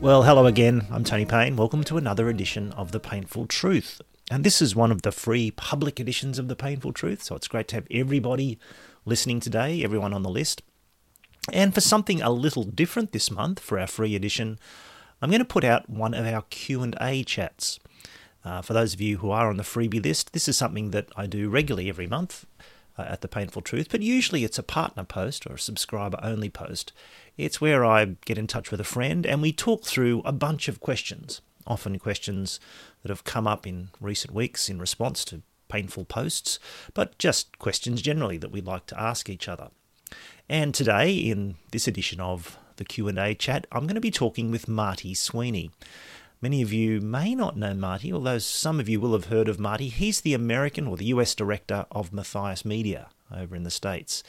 Well, hello again. I'm Tony Payne. Welcome to another edition of The Payneful Truth. And this is one of the free public editions of The Payneful Truth, so it's great to have everybody listening today, everyone on the list. And for something a little different this month for our free edition, I'm going to put out one of our Q&A chats. Uh, for those of you who are on the freebie list, this is something that I do regularly every month uh, at The Payneful Truth, but usually it's a partner post or a subscriber only post. It's where I get in touch with a friend and we talk through a bunch of questions, often questions that have come up in recent weeks in response to Payneful posts, but just questions generally that we'd like to ask each other. And today, in this edition of the Q&A chat, I'm going to be talking with Marty Sweeney. Many of you may not know Marty, although some of you will have heard of Marty. He's the American or the US director of Matthias Media over in the States.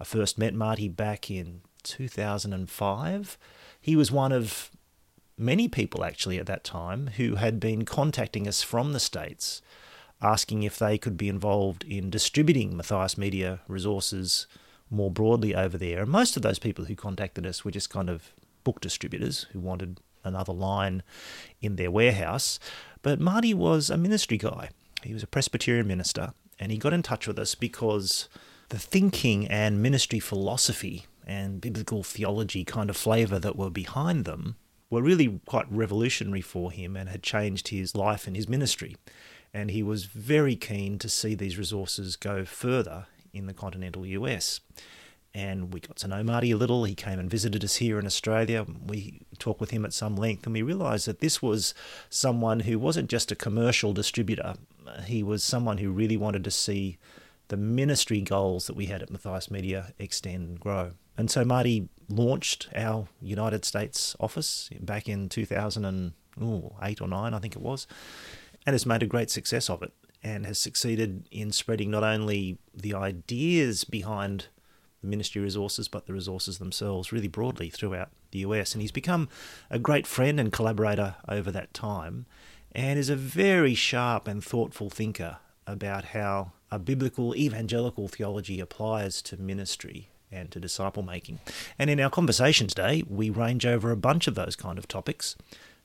I first met Marty back in 2005. He was one of many people actually at that time who had been contacting us from the States asking if they could be involved in distributing Matthias Media resources more broadly over there. And most of those people who contacted us were just kind of book distributors who wanted another line in their warehouse. But Marty was a ministry guy. He was a Presbyterian minister, and he got in touch with us because the thinking and ministry philosophy and biblical theology kind of flavour that were behind them were really quite revolutionary for him and had changed his life and his ministry. And he was very keen to see these resources go further in the continental US and we got to know Marty a little. He came and visited us here in Australia. We talked with him at some length, and we realised that this was someone who wasn't just a commercial distributor. He was someone who really wanted to see the ministry goals that we had at Matthias Media extend and grow. And so Marty launched our United States office back in 2008 or 9, I think it was, and has made a great success of it and has succeeded in spreading not only the ideas behind the ministry resources, but the resources themselves really broadly throughout the US. And he's become a great friend and collaborator over that time and is a very sharp and thoughtful thinker about how a biblical evangelical theology applies to ministry and to disciple making. And in our conversation today, we range over a bunch of those kind of topics.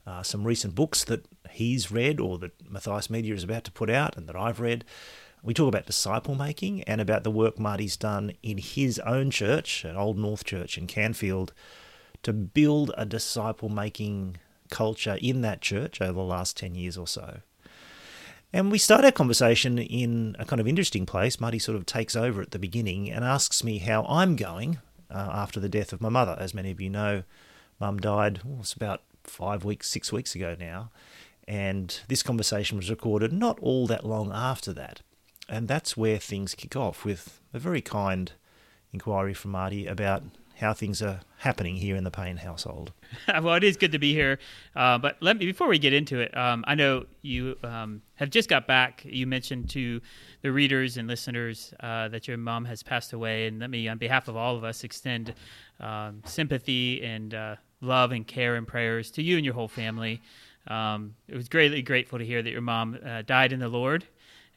Uh, some recent books that he's read or that Matthias Media is about to put out and that I've read, we talk about disciple making and about the work Marty's done in his own church, at Old North Church in Canfield, to build a disciple making culture in that church over the last 10 years or so. And we start our conversation in a kind of interesting place. Marty sort of takes over at the beginning and asks me how I'm going uh, after the death of my mother. As many of you know, mum died, well, it's about five weeks, six weeks ago now. And this conversation was recorded not all that long after that. And that's where things kick off with a very kind inquiry from Marty about how things are happening here in the Payne household. well, it is good to be here. Uh, but let me before we get into it, um, I know you um, have just got back. You mentioned to the readers and listeners uh, that your mom has passed away, and let me, on behalf of all of us, extend um, sympathy and uh, love and care and prayers to you and your whole family. Um, it was greatly grateful to hear that your mom uh, died in the Lord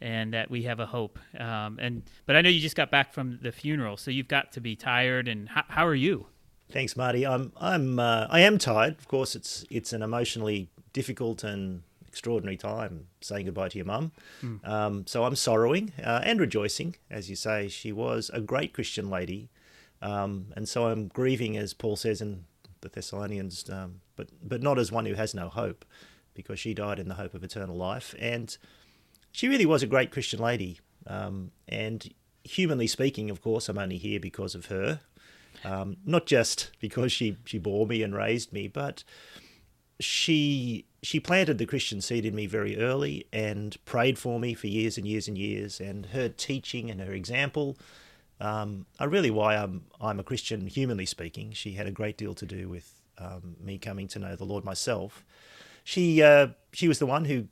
and that we have a hope. Um, and but I know you just got back from the funeral, so you've got to be tired. And how, how are you? Thanks, Marty. I'm I'm uh, I am tired. Of course, it's it's an emotionally difficult and extraordinary time saying goodbye to your mum. Mm. Um, so I'm sorrowing uh, and rejoicing, as you say. She was a great Christian lady, um, and so I'm grieving, as Paul says in the Thessalonians, um, but but not as one who has no hope, because she died in the hope of eternal life and she really was a great Christian lady. Um, and humanly speaking, of course, I'm only here because of her. Um, not just because she, she bore me and raised me, but she she planted the Christian seed in me very early and prayed for me for years and years and years. And her teaching and her example um, are really why I'm I'm a Christian. Humanly speaking, she had a great deal to do with um, me coming to know the Lord myself. She uh, she was the one who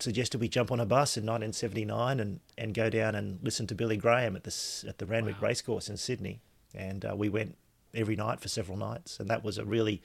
suggested we jump on a bus in 1979 and, and go down and listen to Billy Graham at the at the Randwick wow. Racecourse in Sydney, and uh, we went every night for several nights, and that was a really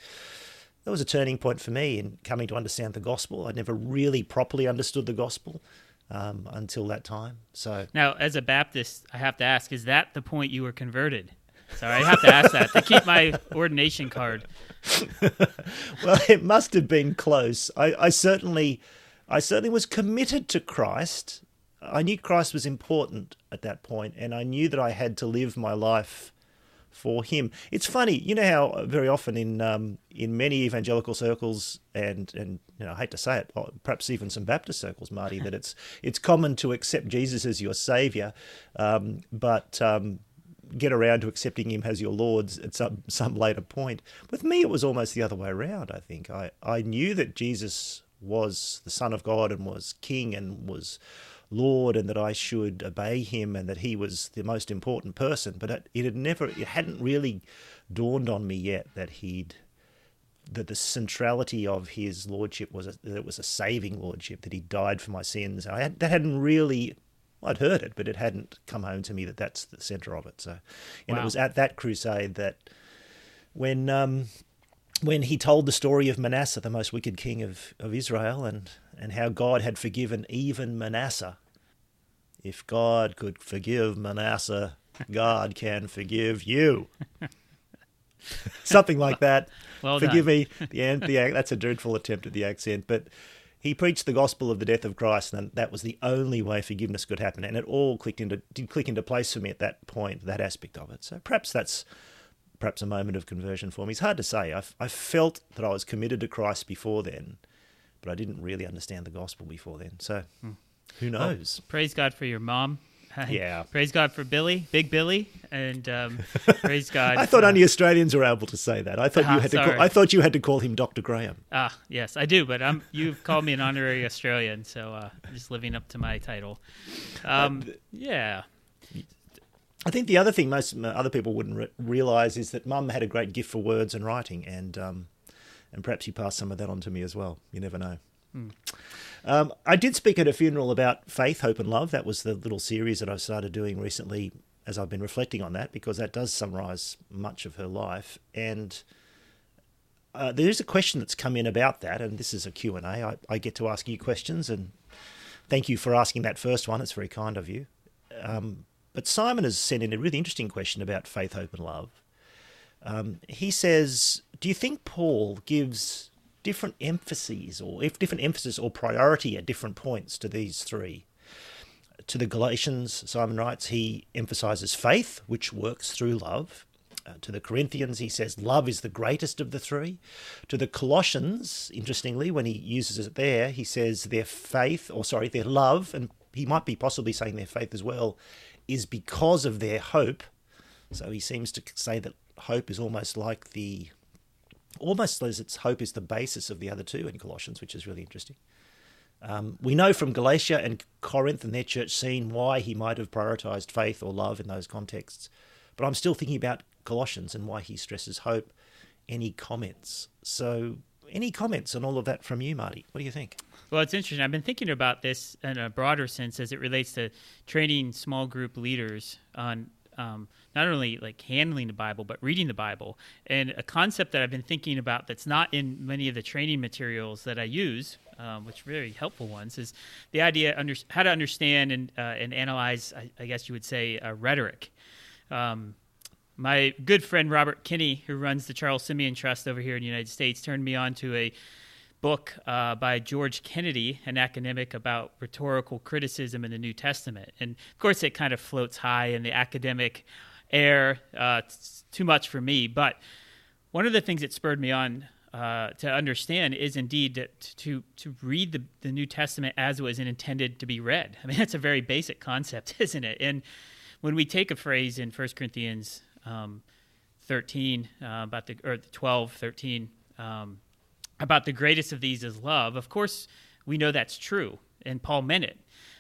that was a turning point for me in coming to understand the gospel. I'd never really properly understood the gospel um, until that time. So now, as a Baptist, I have to ask: Is that the point you were converted? Sorry, I have to ask that to keep my ordination card. well, it must have been close. I, I certainly, I certainly was committed to Christ. I knew Christ was important at that point, and I knew that I had to live my life for Him. It's funny, you know how very often in um, in many evangelical circles, and and you know, I hate to say it, perhaps even some Baptist circles, Marty, that it's it's common to accept Jesus as your Savior, um, but um, get around to accepting him as your Lord at some, some later point. With me, it was almost the other way around, I think. I, I knew that Jesus was the Son of God and was King and was Lord and that I should obey him and that he was the most important person. But it, it had never, it hadn't really dawned on me yet that he'd that the centrality of his lordship was a, that it was a saving lordship that he died for my sins. I had, that hadn't really I'd heard it, but it hadn't come home to me that that's the center of it. So, and wow. it was at that crusade that when um, when he told the story of Manasseh, the most wicked king of, of Israel, and and how God had forgiven even Manasseh. If God could forgive Manasseh, God can forgive you. Something like that. Well Forgive done. me. The, the that's a dreadful attempt at the accent, but he preached the gospel of the death of Christ, and that was the only way forgiveness could happen. And it all clicked into did click into place for me at that point, that aspect of it. So perhaps that's perhaps a moment of conversion for me. It's hard to say. I, I felt that I was committed to Christ before then, but I didn't really understand the gospel before then. So hmm. who knows? Well, praise God for your mom yeah. praise God for Billy, Big Billy, and um, praise God. I thought only Australians were able to say that. I thought you had to. Call, I thought you had to call him Dr. Graham. Ah, yes, I do. But I'm, you've called me an honorary Australian, so uh, just living up to my title. Um, uh, yeah. I think the other thing most other people wouldn't re- realise is that Mum had a great gift for words and writing, and um, and perhaps he passed some of that on to me as well. You never know. Hmm. Um, I did speak at a funeral about faith, hope, and love. That was the little series that I've started doing recently as I've been reflecting on that, because that does summarize much of her life. And uh, there is a question that's come in about that, and this is a Q&A. I, I get to ask you questions, and thank you for asking that first one. It's very kind of you. Um, but Simon has sent in a really interesting question about faith, hope, and love. Um, he says, Do you think Paul gives different emphases or if different emphasis or priority at different points to these three. To the Galatians, Simon writes, he emphasizes faith, which works through love. Uh, to the Corinthians, he says love is the greatest of the three. To the Colossians, interestingly, when he uses it there, he says their faith, or sorry, their love, and he might be possibly saying their faith as well, is because of their hope. So he seems to say that hope is almost like the almost as its hope is the basis of the other two in Colossians, which is really interesting. Um, we know from Galatia and Corinth and their church scene why he might have prioritized faith or love in those contexts. But I'm still thinking about Colossians and why he stresses hope. Any comments? So, any comments on all of that from you, Marty? What do you think? Well, it's interesting. I've been thinking about this in a broader sense as it relates to training small group leaders on um, not only like handling the Bible, but reading the Bible. And a concept that I've been thinking about that's not in many of the training materials that I use, um, which are very helpful ones, is the idea under, how to understand and, uh, and analyze, I, I, guess you would say, uh, rhetoric. Um, my good friend Robert Kinney, who runs the Charles Simeon Trust over here in the United States, turned me on to a book uh, by George Kennedy, an academic about rhetorical criticism in the New Testament. And of course, it kind of floats high in the academic air. Uh, it's too much for me. But one of the things that spurred me on uh, to understand is indeed that to to read the, the New Testament as it was intended to be read. I mean, that's a very basic concept, isn't it? And when we take a phrase in 1 Corinthians um, 13 uh, about the or 12, 13 um, about the greatest of these is love, of course we know that's true, and Paul meant it.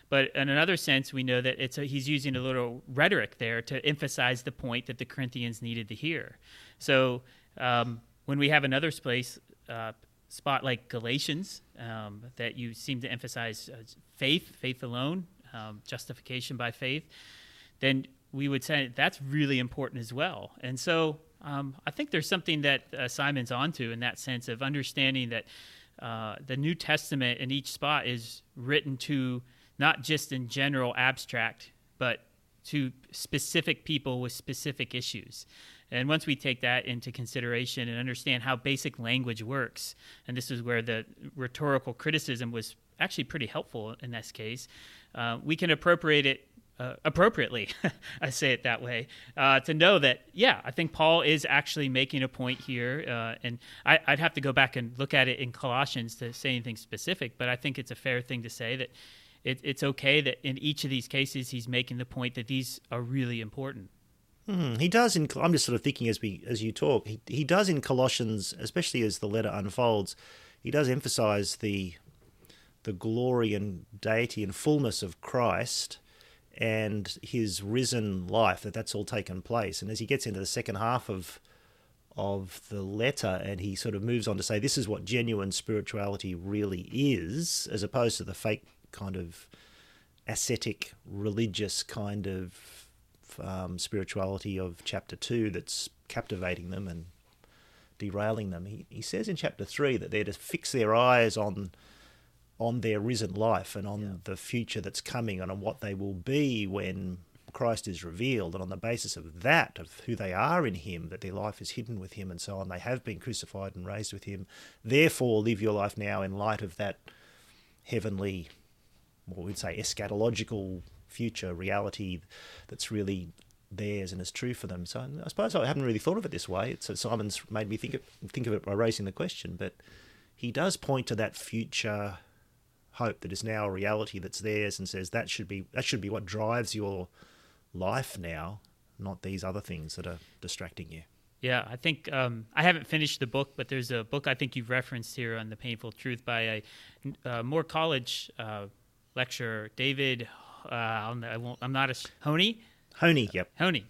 But in another sense, we know that it's a, he's using a little rhetoric there to emphasize the point that the Corinthians needed to hear. So um, when we have another place, uh, spot like Galatians, um, that you seem to emphasize uh, faith, faith alone, um, justification by faith, then we would say that's really important as well. And so um, I think there's something that uh, Simon's onto in that sense of understanding that uh, the New Testament in each spot is written to not just in general abstract, but to specific people with specific issues. And once we take that into consideration and understand how basic language works, and this is where the rhetorical criticism was actually pretty helpful in this case, uh, we can appropriate it uh, appropriately, I say it that way, uh, to know that, yeah, I think Paul is actually making a point here. Uh, and I, would have to go back and look at it in Colossians to say anything specific, but I think it's a fair thing to say that it, it's okay that in each of these cases he's making the point that these are really important. Mm, he does in. I'm just sort of thinking as we as you talk. He he does in Colossians, especially as the letter unfolds. He does emphasize the the glory and deity and fullness of Christ and his risen life that that's all taken place. And as he gets into the second half of of the letter and he sort of moves on to say this is what genuine spirituality really is as opposed to the fake kind of ascetic religious kind of um, spirituality of chapter 2 that's captivating them and derailing them. He, he says in chapter 3 that they're to fix their eyes on on their risen life and on yeah. the future that's coming and on what they will be when Christ is revealed. And on the basis of that, of who they are in Him, that their life is hidden with Him and so on, they have been crucified and raised with Him. Therefore, live your life now in light of that heavenly, what we'd say, eschatological future reality that's really theirs and is true for them. So I suppose I haven't really thought of it this way. So uh, Simon's made me think of, think of it by raising the question, but he does point to that future hope that is now a reality that's theirs and says that should be that should be what drives your life now, not these other things that are distracting you. Yeah, I think um, I haven't finished the book, but there's a book I think you've referenced here on the Payneful truth by a, a Moore College uh, lecturer, David. Uh, I won't, I'm not a Honey. Honey, yep. Honey,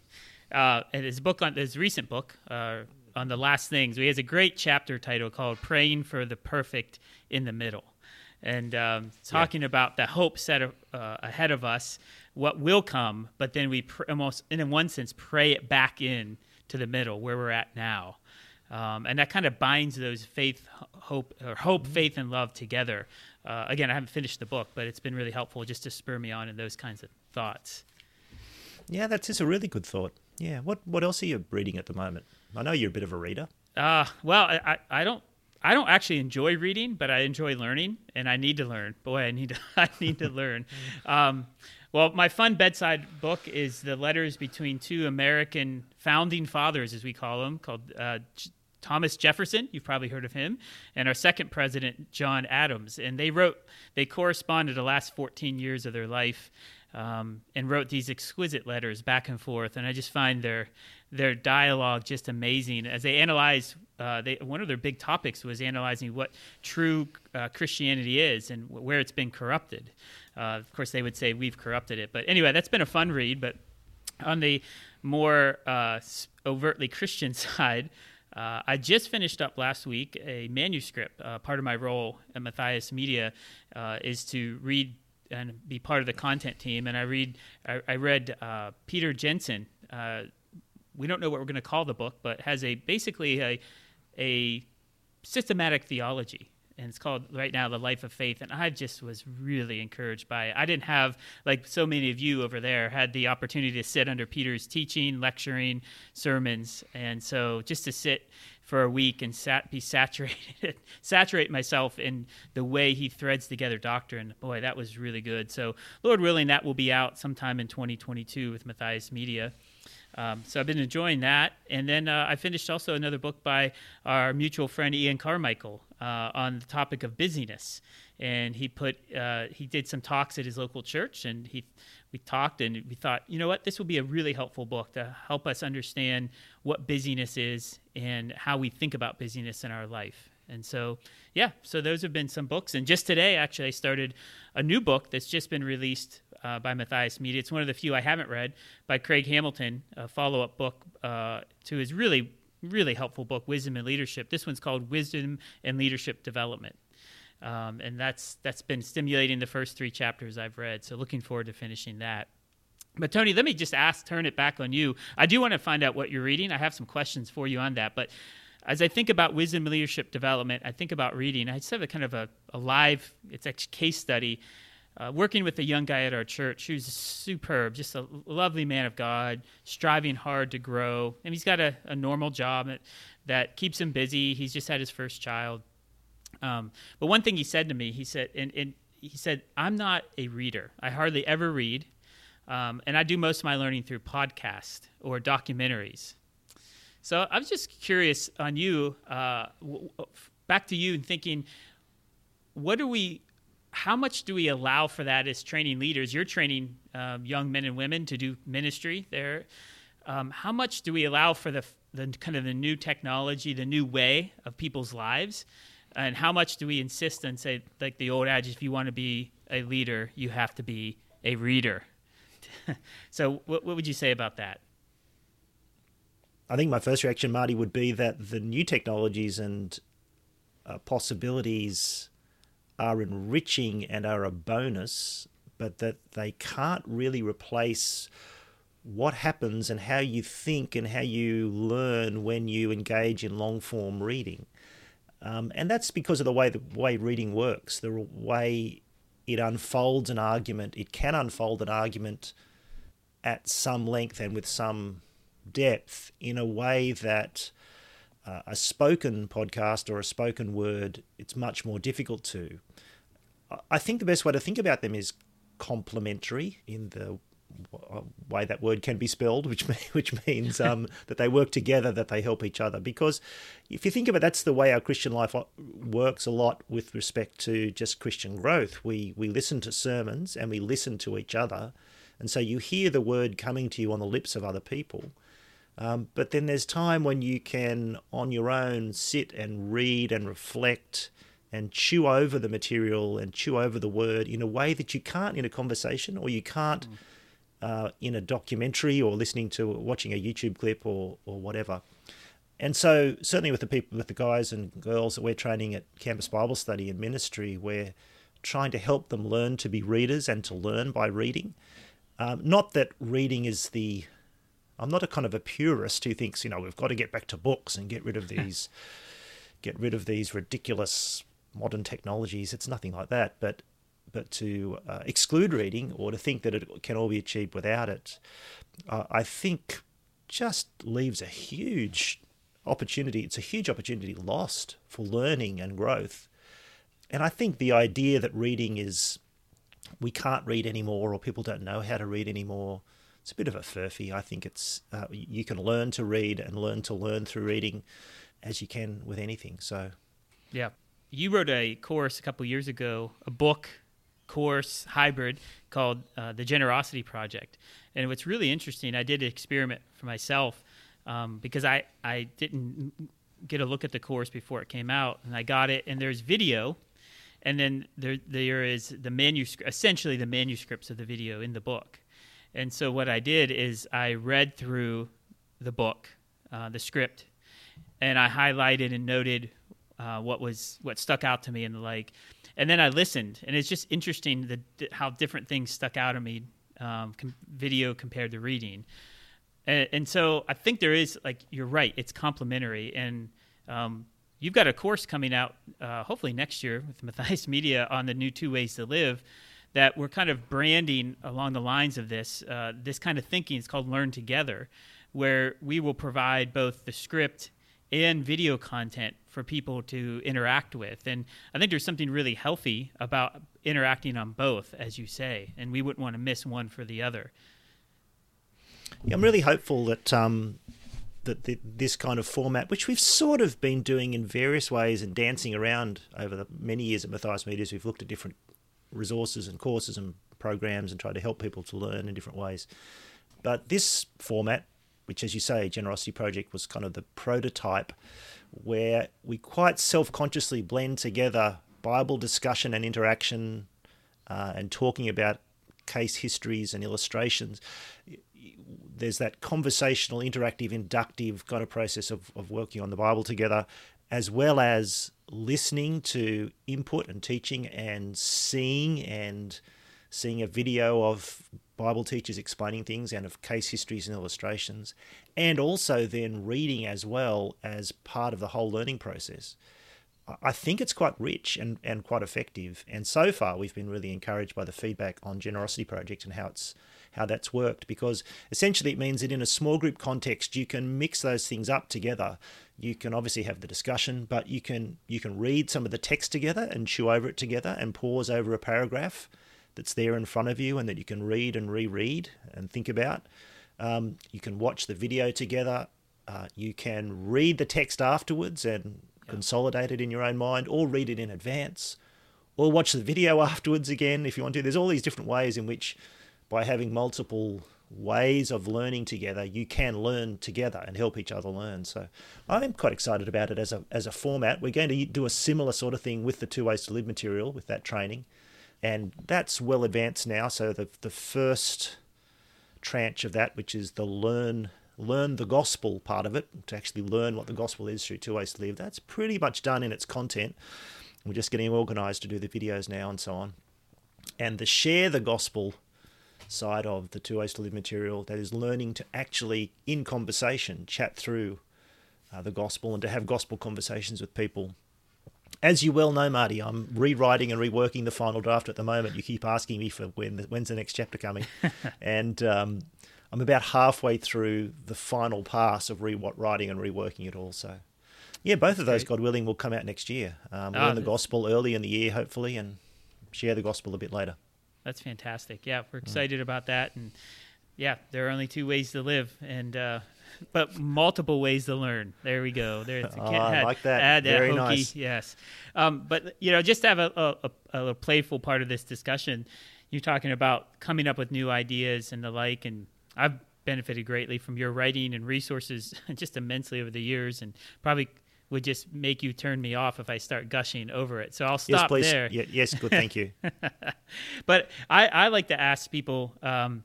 uh, and his book on his recent book uh, on the last things. He has a great chapter title called "Praying for the Perfect in the Middle." And um, talking yeah. about the hope set uh, ahead of us, what will come, but then we pr- almost, in one sense, pray it back in to the middle where we're at now. Um, and that kind of binds those faith, hope, or hope, mm-hmm. faith, and love together. Uh, again, I haven't finished the book, but it's been really helpful just to spur me on in those kinds of thoughts. Yeah, that's just a really good thought. Yeah, what what else are you reading at the moment? I know you're a bit of a reader. Uh, well, I, I don't I don't actually enjoy reading, but I enjoy learning, and I need to learn. Boy, I need to I need to learn. Um, well, my fun bedside book is the letters between two American founding fathers, as we call them, called uh, Thomas Jefferson. You've probably heard of him, and our second president, John Adams. And they wrote, they corresponded the last 14 years of their life, um, and wrote these exquisite letters back and forth. And I just find their their dialogue just amazing as they analyze. Uh, they, one of their big topics was analyzing what true uh, Christianity is and where it's been corrupted. Uh, of course, they would say we've corrupted it, but anyway, that's been a fun read. But on the more uh, overtly Christian side, uh, I just finished up last week a manuscript. Uh, part of my role at Matthias Media is to read and be part of the content team. And I read, I, I read uh, Peter Jensen uh, we don't know what we're going to call the book, but has a basically a a systematic theology. And it's called right now the life of faith. And i just was really encouraged by it. I didn't have like so many of you over there had the opportunity to sit under peter's teaching lecturing sermons. And so just to sit for a week and sat, be saturated saturate myself in the way he threads together doctrine boy that was really good so lord willing that will be out sometime in 2022 with matthias media um, so I've been enjoying that. And then uh, I finished also another book by our mutual friend Ian Carmichael uh, on the topic of busyness. And he put uh, he did some talks at his local church, and he we talked and we thought, you know what, this will be a really helpful book to help us understand what busyness is and how we think about busyness in our life. And so, yeah, so those have been some books. And just today, actually, I started a new book that's just been released uh, by Matthias Media. It's one of the few I haven't read by Craig Hamilton, a follow up book uh, to his really, really helpful book, Wisdom and Leadership. This one's called Wisdom and Leadership Development. Um, and that's that's been stimulating the first three chapters I've read. So looking forward to finishing that. But Tony, let me just ask, turn it back on you. I do want to find out what you're reading. I have some questions for you on that. But as I think about wisdom and leadership development, I think about reading. I just have a kind of a, a live, it's a case study uh, working with a young guy at our church who's superb, just a lovely man of God, striving hard to grow. And he's got a, a normal job that, that keeps him busy. He's just had his first child. Um, but one thing he said to me, he said, and, and he said, I'm not a reader. I hardly ever read. Um, and I do most of my learning through podcasts or documentaries. So I was just curious on you, uh, back to you and thinking, what do we how much do we allow for that as training leaders? You're training um, young men and women to do ministry there. Um, how much do we allow for the, the kind of the new technology, the new way of people's lives? And how much do we insist on, say, like the old adage, if you want to be a leader, you have to be a reader? so, what, what would you say about that? I think my first reaction, Marty, would be that the new technologies and uh, possibilities are enriching and are a bonus, but that they can't really replace what happens and how you think and how you learn when you engage in long form reading. Um, and that's because of the way the way reading works, the way it unfolds an argument. It can unfold an argument at some length and with some depth in a way that uh, a spoken podcast or a spoken word it's much more difficult to. I think the best way to think about them is complementary in the way that word can be spelled, which which means um, that they work together, that they help each other. Because if you think of it, that's the way our Christian life works a lot with respect to just Christian growth. We we listen to sermons and we listen to each other, and so you hear the word coming to you on the lips of other people. Um, but then there's time when you can, on your own, sit and read and reflect and chew over the material and chew over the word in a way that you can't in a conversation or you can't mm. Uh, in a documentary or listening to watching a YouTube clip or or whatever. And so certainly with the people with the guys and girls that we're training at campus Bible study and ministry, we're trying to help them learn to be readers and to learn by reading. Um, not that reading is the I'm not a kind of a purist who thinks, you know, we've got to get back to books and get rid of these get rid of these ridiculous modern technologies. It's nothing like that. But but to uh, exclude reading or to think that it can all be achieved without it, uh, I think just leaves a huge opportunity. It's a huge opportunity lost for learning and growth. And I think the idea that reading is we can't read anymore or people don't know how to read anymore. It's a bit of a furphy. I think it's uh, you can learn to read and learn to learn through reading as you can with anything. So, yeah you wrote a course a couple years ago, a book course hybrid called uh, the Generosity Project. And what's really interesting, I did an experiment for myself um, because I, I didn't get a look at the course before it came out, and I got it, and there's video, and then there there is the manuscript, essentially the manuscripts of the video in the book. And so what I did is I read through the book, uh, the script, and I highlighted and noted uh, what was what stuck out to me and like and then I listened and it's just interesting the, how different things stuck out of me um, com- video compared to reading. And, and, so I think there is like you're right it's complementary. And um, you've got a course coming out uh, hopefully next year with Matthias Media on the new two ways to live that we're kind of branding along the lines of this uh, this kind of thinking. It's called learn together where we will provide both the script and video content for people to interact with. And I think there's something really healthy about interacting on both, as you say, and we wouldn't want to miss one for the other. Yeah, I'm really hopeful that um, that the, this kind of format, which we've sort of been doing in various ways and dancing around over the many years at Matthias Medias, we've looked at different resources and courses and programs and tried to help people to learn in different ways. But this format, which, as you say, Generosity Project was kind of the prototype, where we quite self consciously blend together Bible discussion and interaction uh, and talking about case histories and illustrations. There's that conversational, interactive, inductive kind of process of, of working on the Bible together, as well as listening to input and teaching and seeing and seeing a video of Bible teachers explaining things and of case histories and illustrations, and also then reading as well as part of the whole learning process. I think it's quite rich and, and quite effective. And so far, we've been really encouraged by the feedback on Generosity Project and how it's how that's worked because essentially it means that in a small group context you can mix those things up together. You can obviously have the discussion, but you can you can read some of the text together and chew over it together and pause over a paragraph that's there in front of you and that you can read and reread and think about. Um, you can watch the video together. Uh, you can read the text afterwards and consolidate it in your own mind, or read it in advance, or watch the video afterwards again if you want to. There's all these different ways in which, by having multiple ways of learning together, you can learn together and help each other learn. So I'm quite excited about it as a as a format. We're going to do a similar sort of thing with the two ways to live material with that training, and that's well advanced now. So the the first tranche of that, which is the learn learn the gospel part of it, to actually learn what the gospel is through Two Ways to Live, that's pretty much done in its content. We're just getting organized to do the videos now and so on. And the share the gospel side of the Two Ways to Live material, that is learning to actually, in conversation, chat through uh, the gospel and to have gospel conversations with people. As you well know, Marty, I'm rewriting and reworking the final draft at the moment. You keep asking me for when the, when's the next chapter coming, and um, I'm about halfway through the final pass of rewriting and reworking it all. So, yeah, both of those, God willing, will come out next year. Um, learn the gospel early in the year, hopefully, and share the gospel a bit later. That's fantastic. Yeah, we're excited mm. about that, and yeah, there are only two ways to live, and uh, but multiple ways to learn. There we go. There, oh, I like that. Add that Very hokey. nice. Yes, um, but you know, just to have a, a, a playful part of this discussion, you're talking about coming up with new ideas and the like, and I've benefited greatly from your writing and resources just immensely over the years, and probably would just make you turn me off if I start gushing over it. So I'll stop yes, please. there. Yeah, yes, good. Thank you. but I, I like to ask people. Um,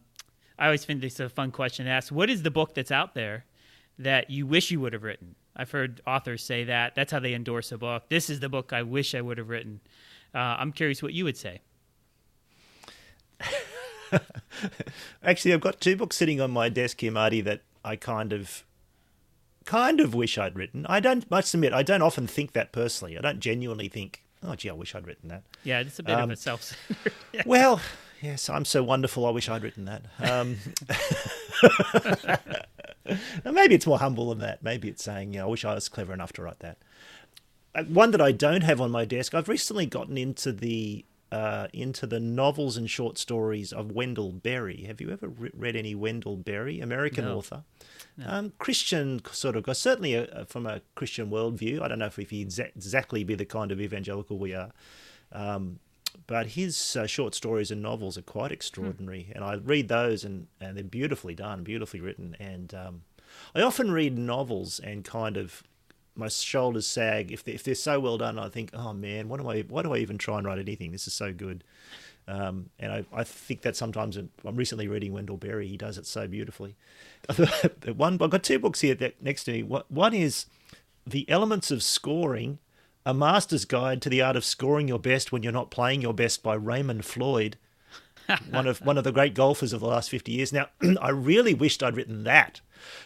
I always find this a fun question to ask. What is the book that's out there that you wish you would have written? I've heard authors say that. That's how they endorse a book. This is the book I wish I would have written. Uh, I'm curious what you would say. Actually, I've got two books sitting on my desk here, Marty, that I kind of kind of wish I'd written. I don't must admit I don't often think that personally. I don't genuinely think, oh gee, I wish I'd written that. Yeah, it's a bit um, of a self. yeah. Well, yes, I'm so wonderful. I wish I'd written that. Um, maybe it's more humble than that. Maybe it's saying, yeah, I wish I was clever enough to write that. Uh, one that I don't have on my desk. I've recently gotten into the uh, into the novels and short stories of Wendell Berry. Have you ever re- read any Wendell Berry, American no. author? No. Um, Christian sort of, certainly a, from a Christian worldview. I don't know if he'd exa- exactly be the kind of evangelical we are. Um, but his uh, short stories and novels are quite extraordinary, hmm. and I read those, and, and they're beautifully done, beautifully written. And um, I often read novels and kind of my shoulders sag if they're, if they're so well done. I think, oh man, what do I why do I even try and write anything? This is so good. Um, and I, I think that sometimes I'm recently reading Wendell Berry. He does it so beautifully. one I've got two books here that next to me. One is the elements of scoring. A Master's Guide to the Art of Scoring Your Best When You're Not Playing Your Best by Raymond Floyd, one of one of the great golfers of the last 50 years. Now, I really wished I'd written that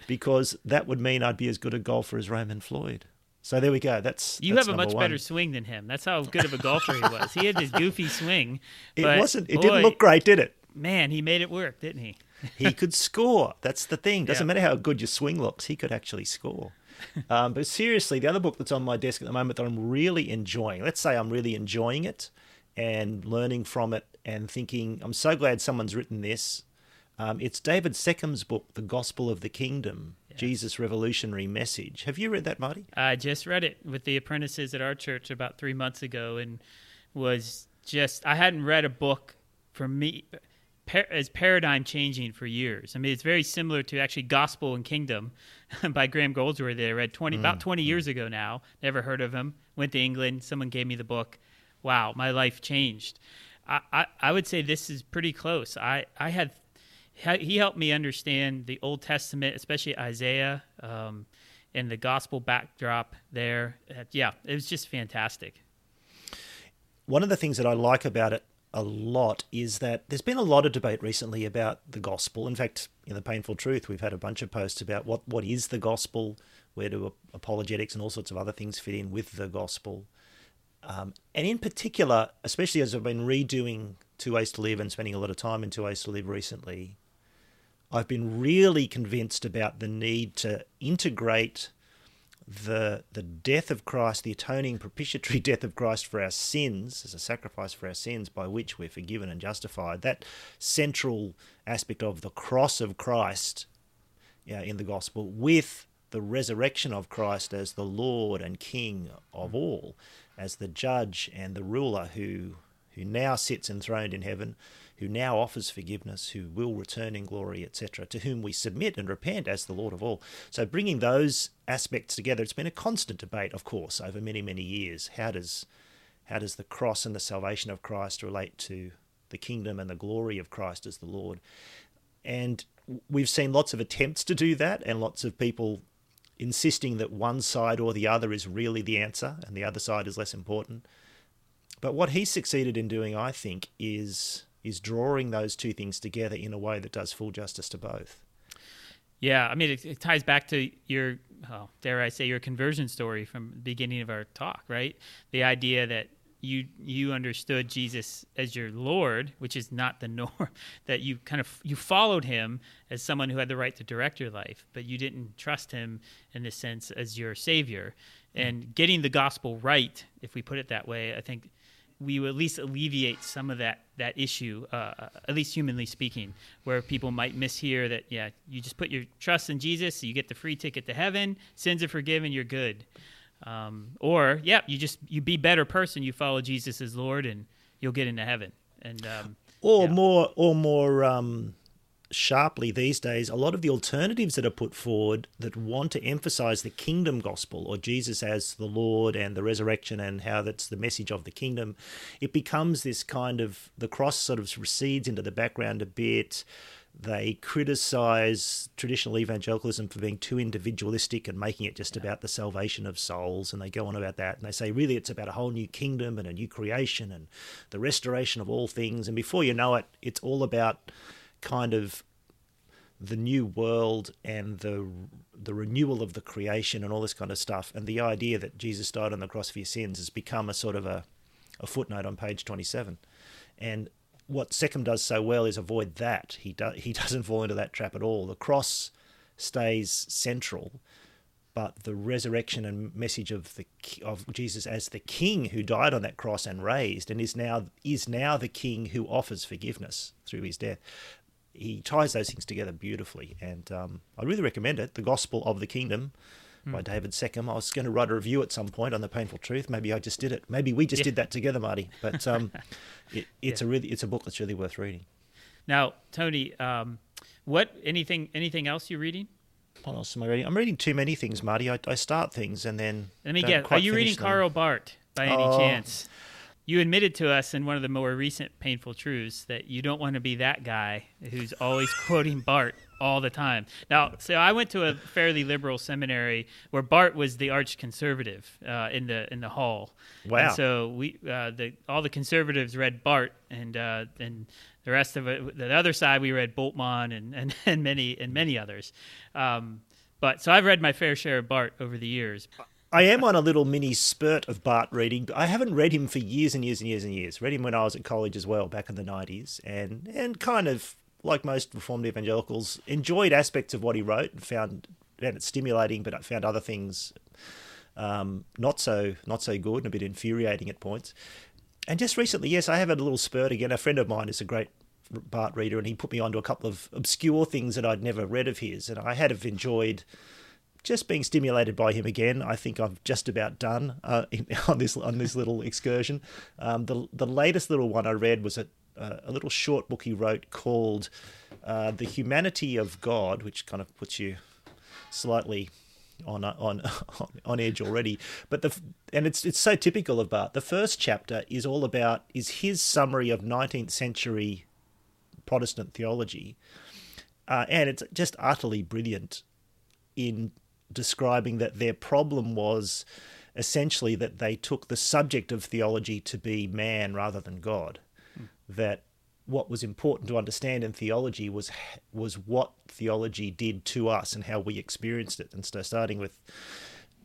because that would mean I'd be as good a golfer as Raymond Floyd. So there we go. That's you that's have a much one. better swing than him. That's how good of a golfer he was. He had this goofy swing. It wasn't. It boy, didn't look great, did it? Man, he made it work, didn't he? he could score. That's the thing. Doesn't yeah. matter how good your swing looks. He could actually score. Um, but seriously, the other book that's on my desk at the moment that I'm really enjoying. Let's say I'm really enjoying it and learning from it and thinking, I'm so glad someone's written this um, it's David Seccombe's book, The Gospel of the Kingdom. Jesus' Revolutionary Message. Have you read that, Marty? I just read it with the apprentices at our church about three months ago and was just, I hadn't read a book for me as paradigm changing for years. I mean, it's very similar to actually Gospel and Kingdom by Graham Goldsworthy. I read 20, mm. about 20 mm. years ago now. Never heard of him. Went to England. Someone gave me the book. Wow, my life changed. I, I, I would say this is pretty close. I, I had he helped me understand the Old Testament, especially Isaiah, um, and the gospel backdrop there. Uh, yeah, it was just fantastic. One of the things that I like about it a lot is that there's been a lot of debate recently about the gospel. In fact, in the Payneful Truth, we've had a bunch of posts about what, what is the gospel, where do apologetics and all sorts of other things fit in with the gospel. Um, and in particular, especially as I've been redoing Two Ways to Live and spending a lot of time in Two Ways to Live recently, I've been really convinced about the need to integrate the the death of Christ, the atoning propitiatory death of Christ for our sins as a sacrifice for our sins by which we're forgiven and justified. That central aspect of the cross of Christ yeah, in the gospel with the resurrection of Christ as the Lord and King of mm. all, as the judge and the ruler who who now sits enthroned in heaven, who now offers forgiveness, who will return in glory, etc., to whom we submit and repent as the Lord of all. So, bringing those aspects together, it's been a constant debate, of course, over many, many years. How does how does the cross and the salvation of Christ relate to the kingdom and the glory of Christ as the Lord? And we've seen lots of attempts to do that, and lots of people insisting that one side or the other is really the answer and the other side is less important. But what he succeeded in doing, I think, is is drawing those two things together in a way that does full justice to both. Yeah, I mean, it, it ties back to your, oh, dare I say, your conversion story from the beginning of our talk, right? The idea that you you understood Jesus as your Lord, which is not the norm. That you kind of you followed him as someone who had the right to direct your life, but you didn't trust him in this sense as your Savior. Hmm. And getting the gospel right, if we put it that way, I think we will at least alleviate some of that that issue, uh, at least humanly speaking, where people might mishear that yeah, you just put your trust in Jesus, you get the free ticket to heaven, sins are forgiven, you're good. Um, or yeah, you just you be better person, you follow Jesus as Lord, and you'll get into heaven. And um, or yeah. more or more um, sharply these days, a lot of the alternatives that are put forward that want to emphasize the kingdom gospel or Jesus as the Lord and the resurrection and how that's the message of the kingdom, it becomes this kind of the cross sort of recedes into the background a bit. They criticize traditional evangelicalism for being too individualistic and making it just about the salvation of souls. And they go on about that. And they say, really, it's about a whole new kingdom and a new creation and the restoration of all things. And before you know it, it's all about kind of the new world and the the renewal of the creation and all this kind of stuff. And the idea that Jesus died on the cross for your sins has become a sort of a, a footnote on page 27 and what Seccombe does so well is avoid that. He do, he doesn't fall into that trap at all. The cross stays central but the resurrection and message of the of Jesus as the King who died on that cross and raised and is now is now the King who offers forgiveness through his death he ties those things together beautifully, and um, I really recommend it. The Gospel of the Kingdom by David Seccombe. I was going to write a review at some point on the Payneful Truth. Maybe I just did it. Maybe we just yeah. did that together, Marty. But um, it, it's yeah. a really it's a book that's really worth reading. Now, Tony, um, what anything anything else you're reading? What else am I reading? I'm reading too many things, Marty. I, I start things and then. Let me get. Are you reading them. Karl Barth by any oh, chance? You admitted to us in one of the more recent Payneful truths that you don't want to be that guy who's always quoting Barth all the time. Now, so I went to a fairly liberal seminary where Barth was the arch conservative uh, in the in the hall. Wow! And so we uh, the all the conservatives read Barth, and uh, and the rest of it, the other side, we read Bultmann and and, and many and many others. Um, but so I've read my fair share of Barth over the years. I am on a little mini spurt of Barth reading. I haven't read him for years and years and years and years. Read him when I was at college as well, back in the nineties, and and kind of like most Reformed evangelicals, enjoyed aspects of what he wrote and found found it stimulating, but I found other things um, not so not so good and a bit infuriating at points. And just recently, yes, I have had a little spurt again. A friend of mine is a great Barth reader, and he put me onto a couple of obscure things that I'd never read of his, and I had have enjoyed just being stimulated by him again. I think I've just about done uh, in, on this on this little excursion. Um, the the latest little one I read was a a little short book he wrote called uh, "The Humanity of God," which kind of puts you slightly on on on edge already. But the and it's it's so typical of Barth. The first chapter is all about is his summary of 19th century Protestant theology, uh, and it's just utterly brilliant in describing that their problem was essentially that they took the subject of theology to be man rather than God. Hmm. That what was important to understand in theology was was what theology did to us and how we experienced it. And so starting with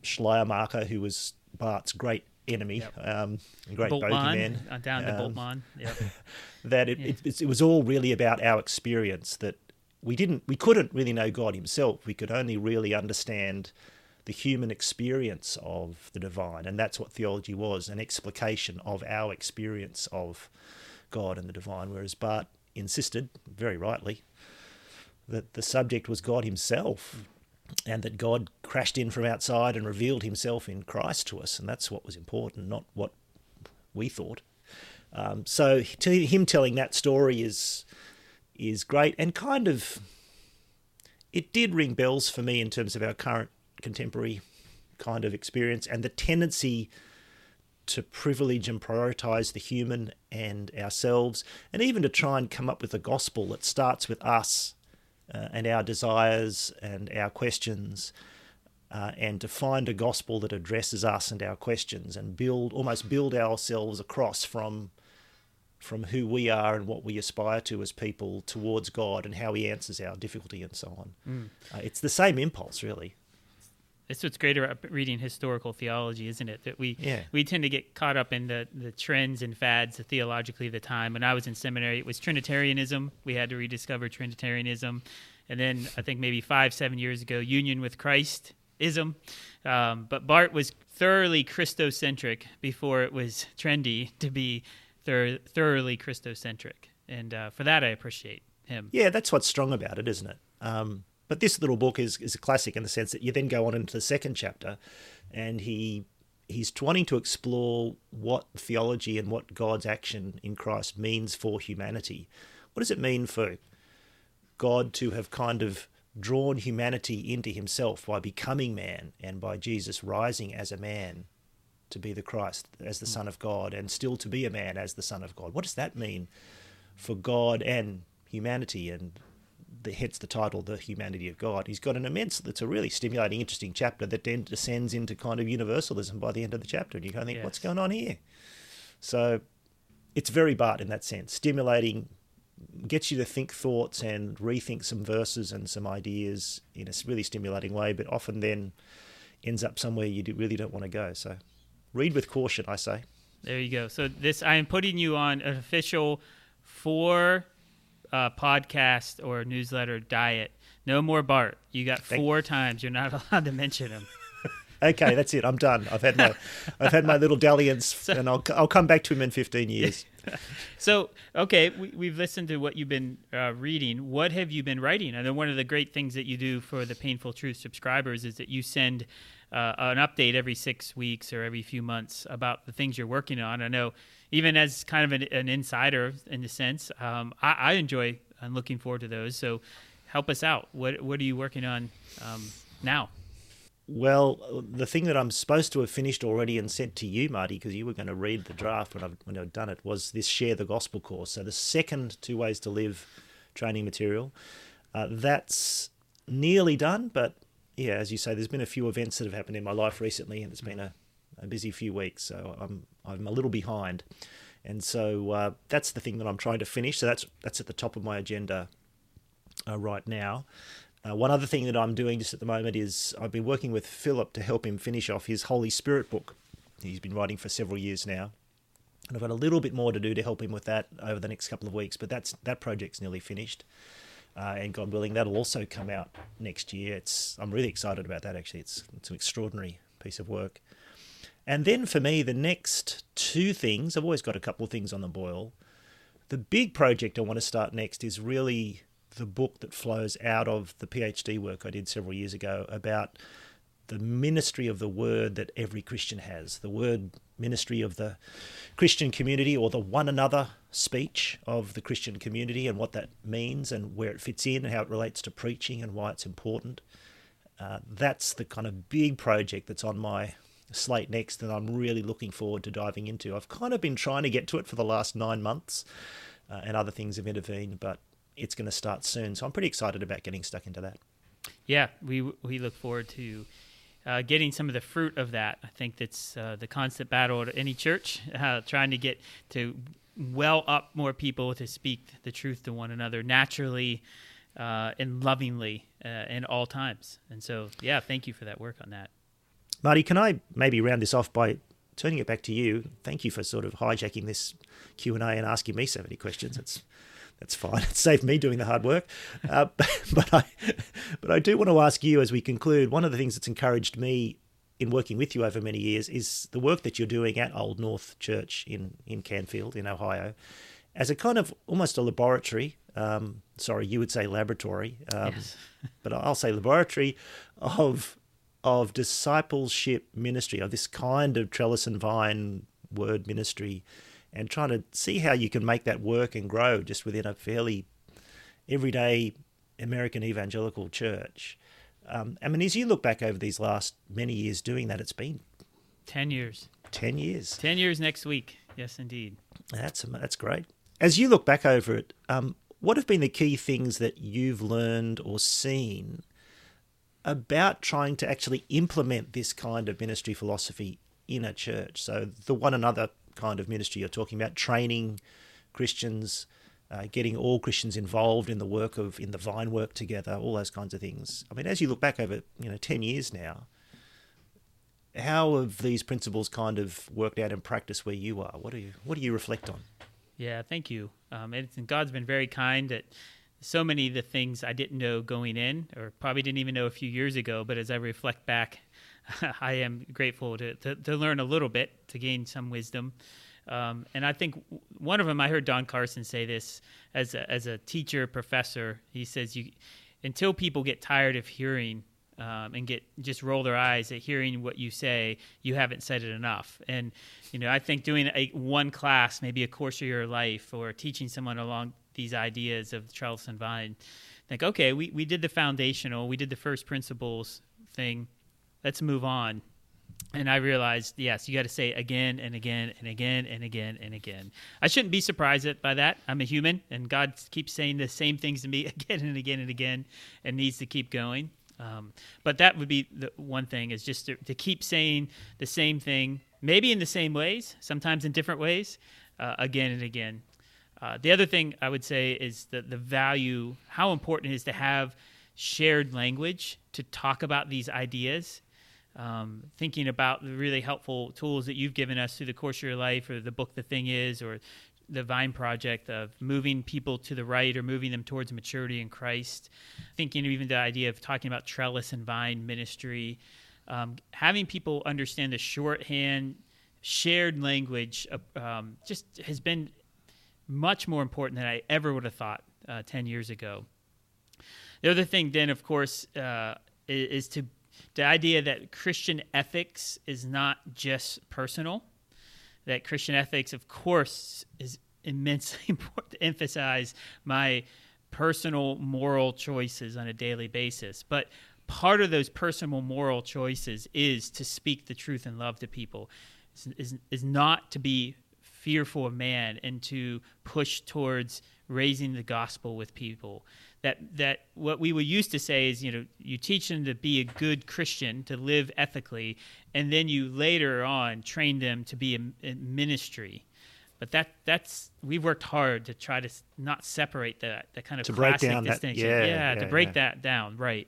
Schleiermacher, who was Barth's great enemy, Yep. um, great bogeyman. Bultmann, uh, down to um, Bultmann. Yep. that it, Yeah. it, it was all really about our experience that we didn't we couldn't really know god himself. We could only really understand the human experience of the divine. And that's what theology was an explication of our experience of god and the divine. Whereas Barth insisted very rightly that the subject was god himself and that god crashed in from outside and revealed himself in christ to us. And that's what was important not what we thought. Um, so him telling that story is is great and kind of it did ring bells for me in terms of our current contemporary kind of experience and the tendency to privilege and prioritize the human and ourselves and even to try and come up with a gospel that starts with us uh, and our desires and our questions uh, and to find a gospel that addresses us and our questions and build almost build ourselves across from from who we are and what we aspire to as people towards God and how He answers our difficulty and so on. Uh, it's the same impulse, really. That's what's great about reading historical theology, isn't it? That we Yeah. we tend to get caught up in the, the trends and fads theologically of the time. When I was in seminary, it was Trinitarianism. We had to rediscover Trinitarianism, and then I think maybe five seven years ago, union with Christism. Um, but Barth was thoroughly Christocentric before it was trendy to be thor- thoroughly Christocentric, and uh, for that I appreciate him. Yeah, that's what's strong about it, isn't it? Um, but this little book is, is a classic in the sense that you then go on into the second chapter, and he he's wanting to explore what theology and what God's action in Christ means for humanity. What does it mean for God to have kind of drawn humanity into Himself by becoming man and by Jesus rising as a man to be the Christ, as the hmm. Son of God, and still to be a man as the Son of God? What does that mean for God and humanity? And the, hence the title, The Humanity of God. He's got an immense, it's a really stimulating, interesting chapter that then descends into kind of universalism by the end of the chapter. And you kind of think, what's going on here? So it's very Barth in that sense, stimulating, gets you to think thoughts and rethink some verses and some ideas in a really stimulating way, but often then ends up somewhere you really don't want to go. So read with caution, I say. There you go. So this, I am putting you on an official four uh, podcast or newsletter diet. No more Barth. You got Thank- four times. You're not allowed to mention him. Okay, that's it. I'm done. I've had my, I've had my little dalliance, and I'll, I'll come back to him in 15 years. So, okay, we, we've listened to what you've been uh, reading. What have you been writing? I know one of the great things that you do for the Payneful Truth subscribers is that you send uh, an update every six weeks or every few months about the things you're working on. I know, even as kind of an, an insider in a sense, um, I, I enjoy and looking forward to those. So, help us out. What What are you working on um, now? Well, the thing that I'm supposed to have finished already and sent to you, Marty, because you were going to read the draft when I've, when I've done it, was this Share the Gospel course. So the second Two Ways to Live training material. Uh, that's nearly done, but yeah, as you say, there's been a few events that have happened in my life recently, and it's been a, a busy few weeks, so I'm I'm a little behind, and so uh, that's the thing that I'm trying to finish. So that's that's at the top of my agenda uh, right now. Uh, one other thing that I'm doing just at the moment is I've been working with Philip to help him finish off his Holy Spirit book. He's been writing for several years now, and I've got a little bit more to do to help him with that over the next couple of weeks. But that's that project's nearly finished, uh, and God willing, that'll also come out next year. It's I'm really excited about that. Actually, it's it's an extraordinary piece of work. And then for me, the next two things I've always got a couple of things on the boil. The big project I want to start next is really the book that flows out of the PhD work I did several years ago about the ministry of the word that every Christian has, the word ministry of the Christian community or the one another speech of the Christian community and what that means and where it fits in and how it relates to preaching and why it's important. Uh, that's the kind of big project that's on my slate next that I'm really looking forward to diving into. I've kind of been trying to get to it for the last nine months uh, and other things have intervened, but it's going to start soon. So I'm pretty excited about getting stuck into that. Yeah, we we look forward to uh, getting some of the fruit of that. I think that's uh, the constant battle at any church, uh, trying to get to well up more people to speak the truth to one another naturally uh, and lovingly uh, in all times. And so, yeah, thank you for that work on that. Marty, can I maybe round this off by turning it back to you, thank you for sort of hijacking this Q and A and asking me so many questions. It's that's fine. It saved me doing the hard work. Uh, but I, but I do want to ask you as we conclude. One of the things that's encouraged me in working with you over many years is the work that you're doing at Old North Church in in Canfield in Ohio, as a kind of almost a laboratory. Um, sorry, you would say laboratory, um, yes. but I'll say laboratory of of discipleship ministry, of this kind of trellis and vine word ministry, and trying to see how you can make that work and grow just within a fairly everyday American evangelical church. Um, I mean, as you look back over these last many years doing that, it's been 10 years. 10 years. 10 years next week. Yes, indeed. That's, that's great. As you look back over it, um, what have been the key things that you've learned or seen about trying to actually implement this kind of ministry philosophy in a church. So, the one another kind of ministry you're talking about, training Christians, uh, getting all Christians involved in the work of in the vine work together, all those kinds of things. I mean, as you look back over you know ten years now, how have these principles kind of worked out in practice where you are? What do you what do you reflect on? Yeah, thank you. Um, and God's been very kind at so many of the things I didn't know going in, or probably didn't even know a few years ago. But as I reflect back, I am grateful to, to, to, learn a little bit, to gain some wisdom. Um, and I think one of them, I heard Don Carson say this as a, as a teacher, professor. He says, "You until people get tired of hearing um, and get just roll their eyes at hearing what you say, you haven't said it enough. And you know, I think doing a one class, maybe a course of your life, or teaching someone along these ideas of trellis and vine. Think, okay, we, we did the foundational, we did the first principles thing. Let's move on. And I realized, yes, you got to say again and again and again and again and again. I shouldn't be surprised by that. I'm a human, and God keeps saying the same things to me again and again and again, and needs to keep going. Um, but that would be the one thing is just to, to, keep saying the same thing, maybe in the same ways, sometimes in different ways, uh, again and again. Uh, the other thing I would say is that the value, how important it is to have shared language to talk about these ideas. Um, thinking about the really helpful tools that you've given us through the course of your life, or the book "The Thing Is," or the Vine Project of moving people to the right or moving them towards maturity in Christ. Thinking even the idea of talking about trellis and vine ministry, um, having people understand the shorthand, shared language, um, just has been much more important than I ever would have thought uh, 10 years ago. The other thing, then, of course, uh, is, is to the idea that Christian ethics is not just personal, that Christian ethics, of course, is immensely important to emphasize my personal moral choices on a daily basis. But part of those personal moral choices is to speak the truth and love to people, is, is, is not to be fearful of man and to push towards raising the gospel with people. That that what we would used to say is, you know, you teach them to be a good Christian, to live ethically, and then you later on train them to be a, a ministry. But that that's we've worked hard to try to not separate that that kind of to break down distinction. That, yeah, yeah, to break yeah. that down, right?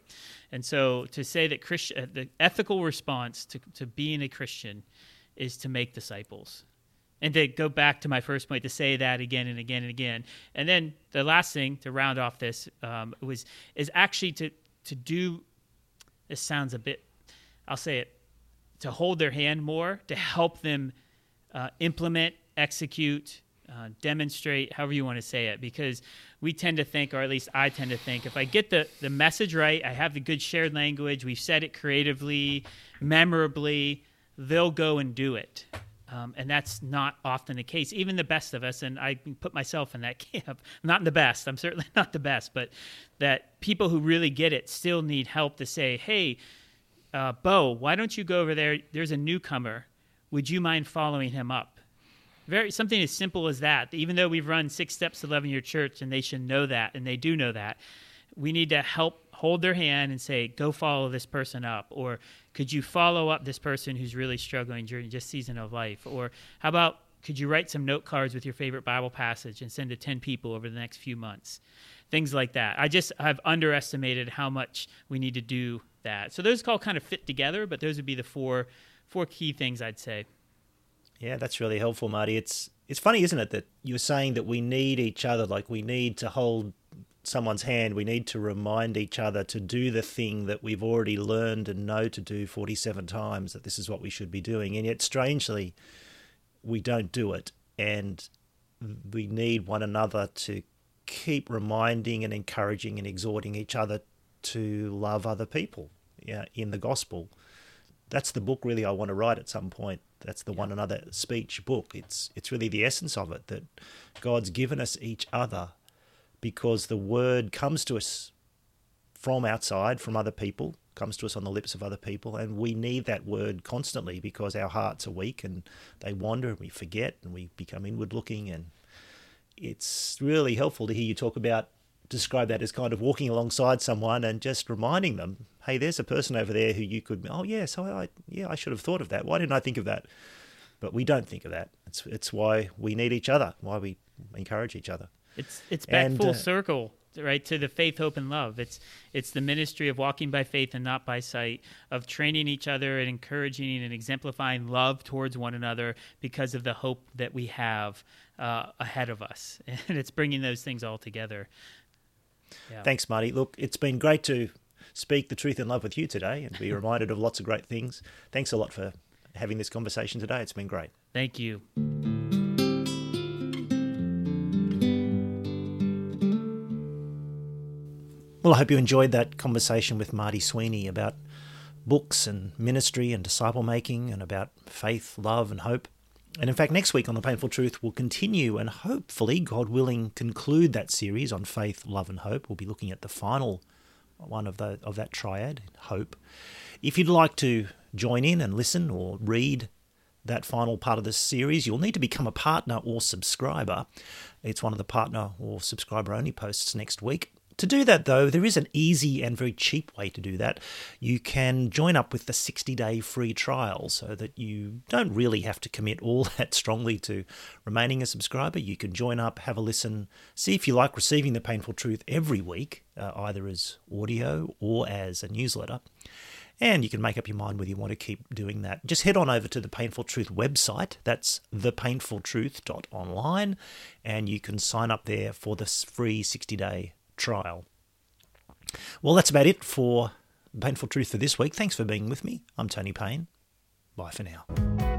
And so to say that Christian, uh, the ethical response to to being a Christian is to make disciples and to go back to my first point to say that again and again and again. And then the last thing to round off this um, was is actually to to do this sounds a bit i'll say it to hold their hand more to help them uh, implement execute uh, demonstrate however you want to say it because we tend to think or at least i tend to think if i get the, the message right i have the good shared language we've said it creatively memorably they'll go and do it um, and that's not often the case. Even the best of us, and I put myself in that camp. Not in the best. I'm certainly not the best, but that people who really get it still need help to say, "Hey, uh, Bo, why don't you go over there? There's a newcomer. Would you mind following him up?" Very something as simple as that. Even though we've run six steps to loving your church, and they should know that, and they do know that, we need to help hold their hand and say, "Go follow this person up," or could you follow up this person who's really struggling during just season of life? Or how about could you write some note cards with your favorite Bible passage and send to 10 people over the next few months? Things like that. I just have underestimated how much we need to do that. So those all kind of fit together, but those would be the four four key things I'd say. Yeah, that's really helpful, Marty. It's it's funny, isn't it, that you're saying that we need each other, like we need to hold someone's hand, we need to remind each other to do the thing that we've already learned and know to do 47 times, that this is what we should be doing. And yet, strangely, we don't do it. And we need one another to keep reminding and encouraging and exhorting each other to love other people yeah, in the gospel. That's the book really I want to write at some point. That's the yeah. one another speech book. It's it's really the essence of it that God's given us each other because the word comes to us from outside, from other people, comes to us on the lips of other people, and we need that word constantly because our hearts are weak and they wander and we forget and we become inward looking. And it's really helpful to hear you talk about, describe that as kind of walking alongside someone and just reminding them, hey, there's a person over there who you could, oh, yeah, so I, yeah, I should have thought of that. Why didn't I think of that? But we don't think of that. It's, it's why we need each other, why we encourage each other. It's it's back and, full uh, circle, right to the faith, hope, and love. It's it's the ministry of walking by faith and not by sight, of training each other and encouraging and exemplifying love towards one another because of the hope that we have uh, ahead of us, and it's bringing those things all together. Yeah. Thanks, Marty. Look, it's been great to speak the truth in love with you today and be reminded of lots of great things. Thanks a lot for having this conversation today. It's been great. Thank you. Well, I hope you enjoyed that conversation with Marty Sweeney about books and ministry and disciple making and about faith, love, and hope. And in fact, next week on The Payneful Truth, we'll continue and hopefully, God willing, conclude that series on faith, love, and hope. We'll be looking at the final one of, the, of that triad, hope. If you'd like to join in and listen or read that final part of this series, you'll need to become a partner or subscriber. It's one of the partner or subscriber only posts next week. To do that, though, there is an easy and very cheap way to do that. You can join up with the 60 day free trial so that you don't really have to commit all that strongly to remaining a subscriber. You can join up, have a listen, see if you like receiving the Payneful Truth every week, uh, either as audio or as a newsletter. And you can make up your mind whether you want to keep doing that. Just head on over to the Payneful Truth website. That's thepaynefultruth.online. And you can sign up there for this free 60 day trial. Well, that's about it for Payneful Truth for this week. Thanks for being with me. I'm Tony Payne. Bye for now.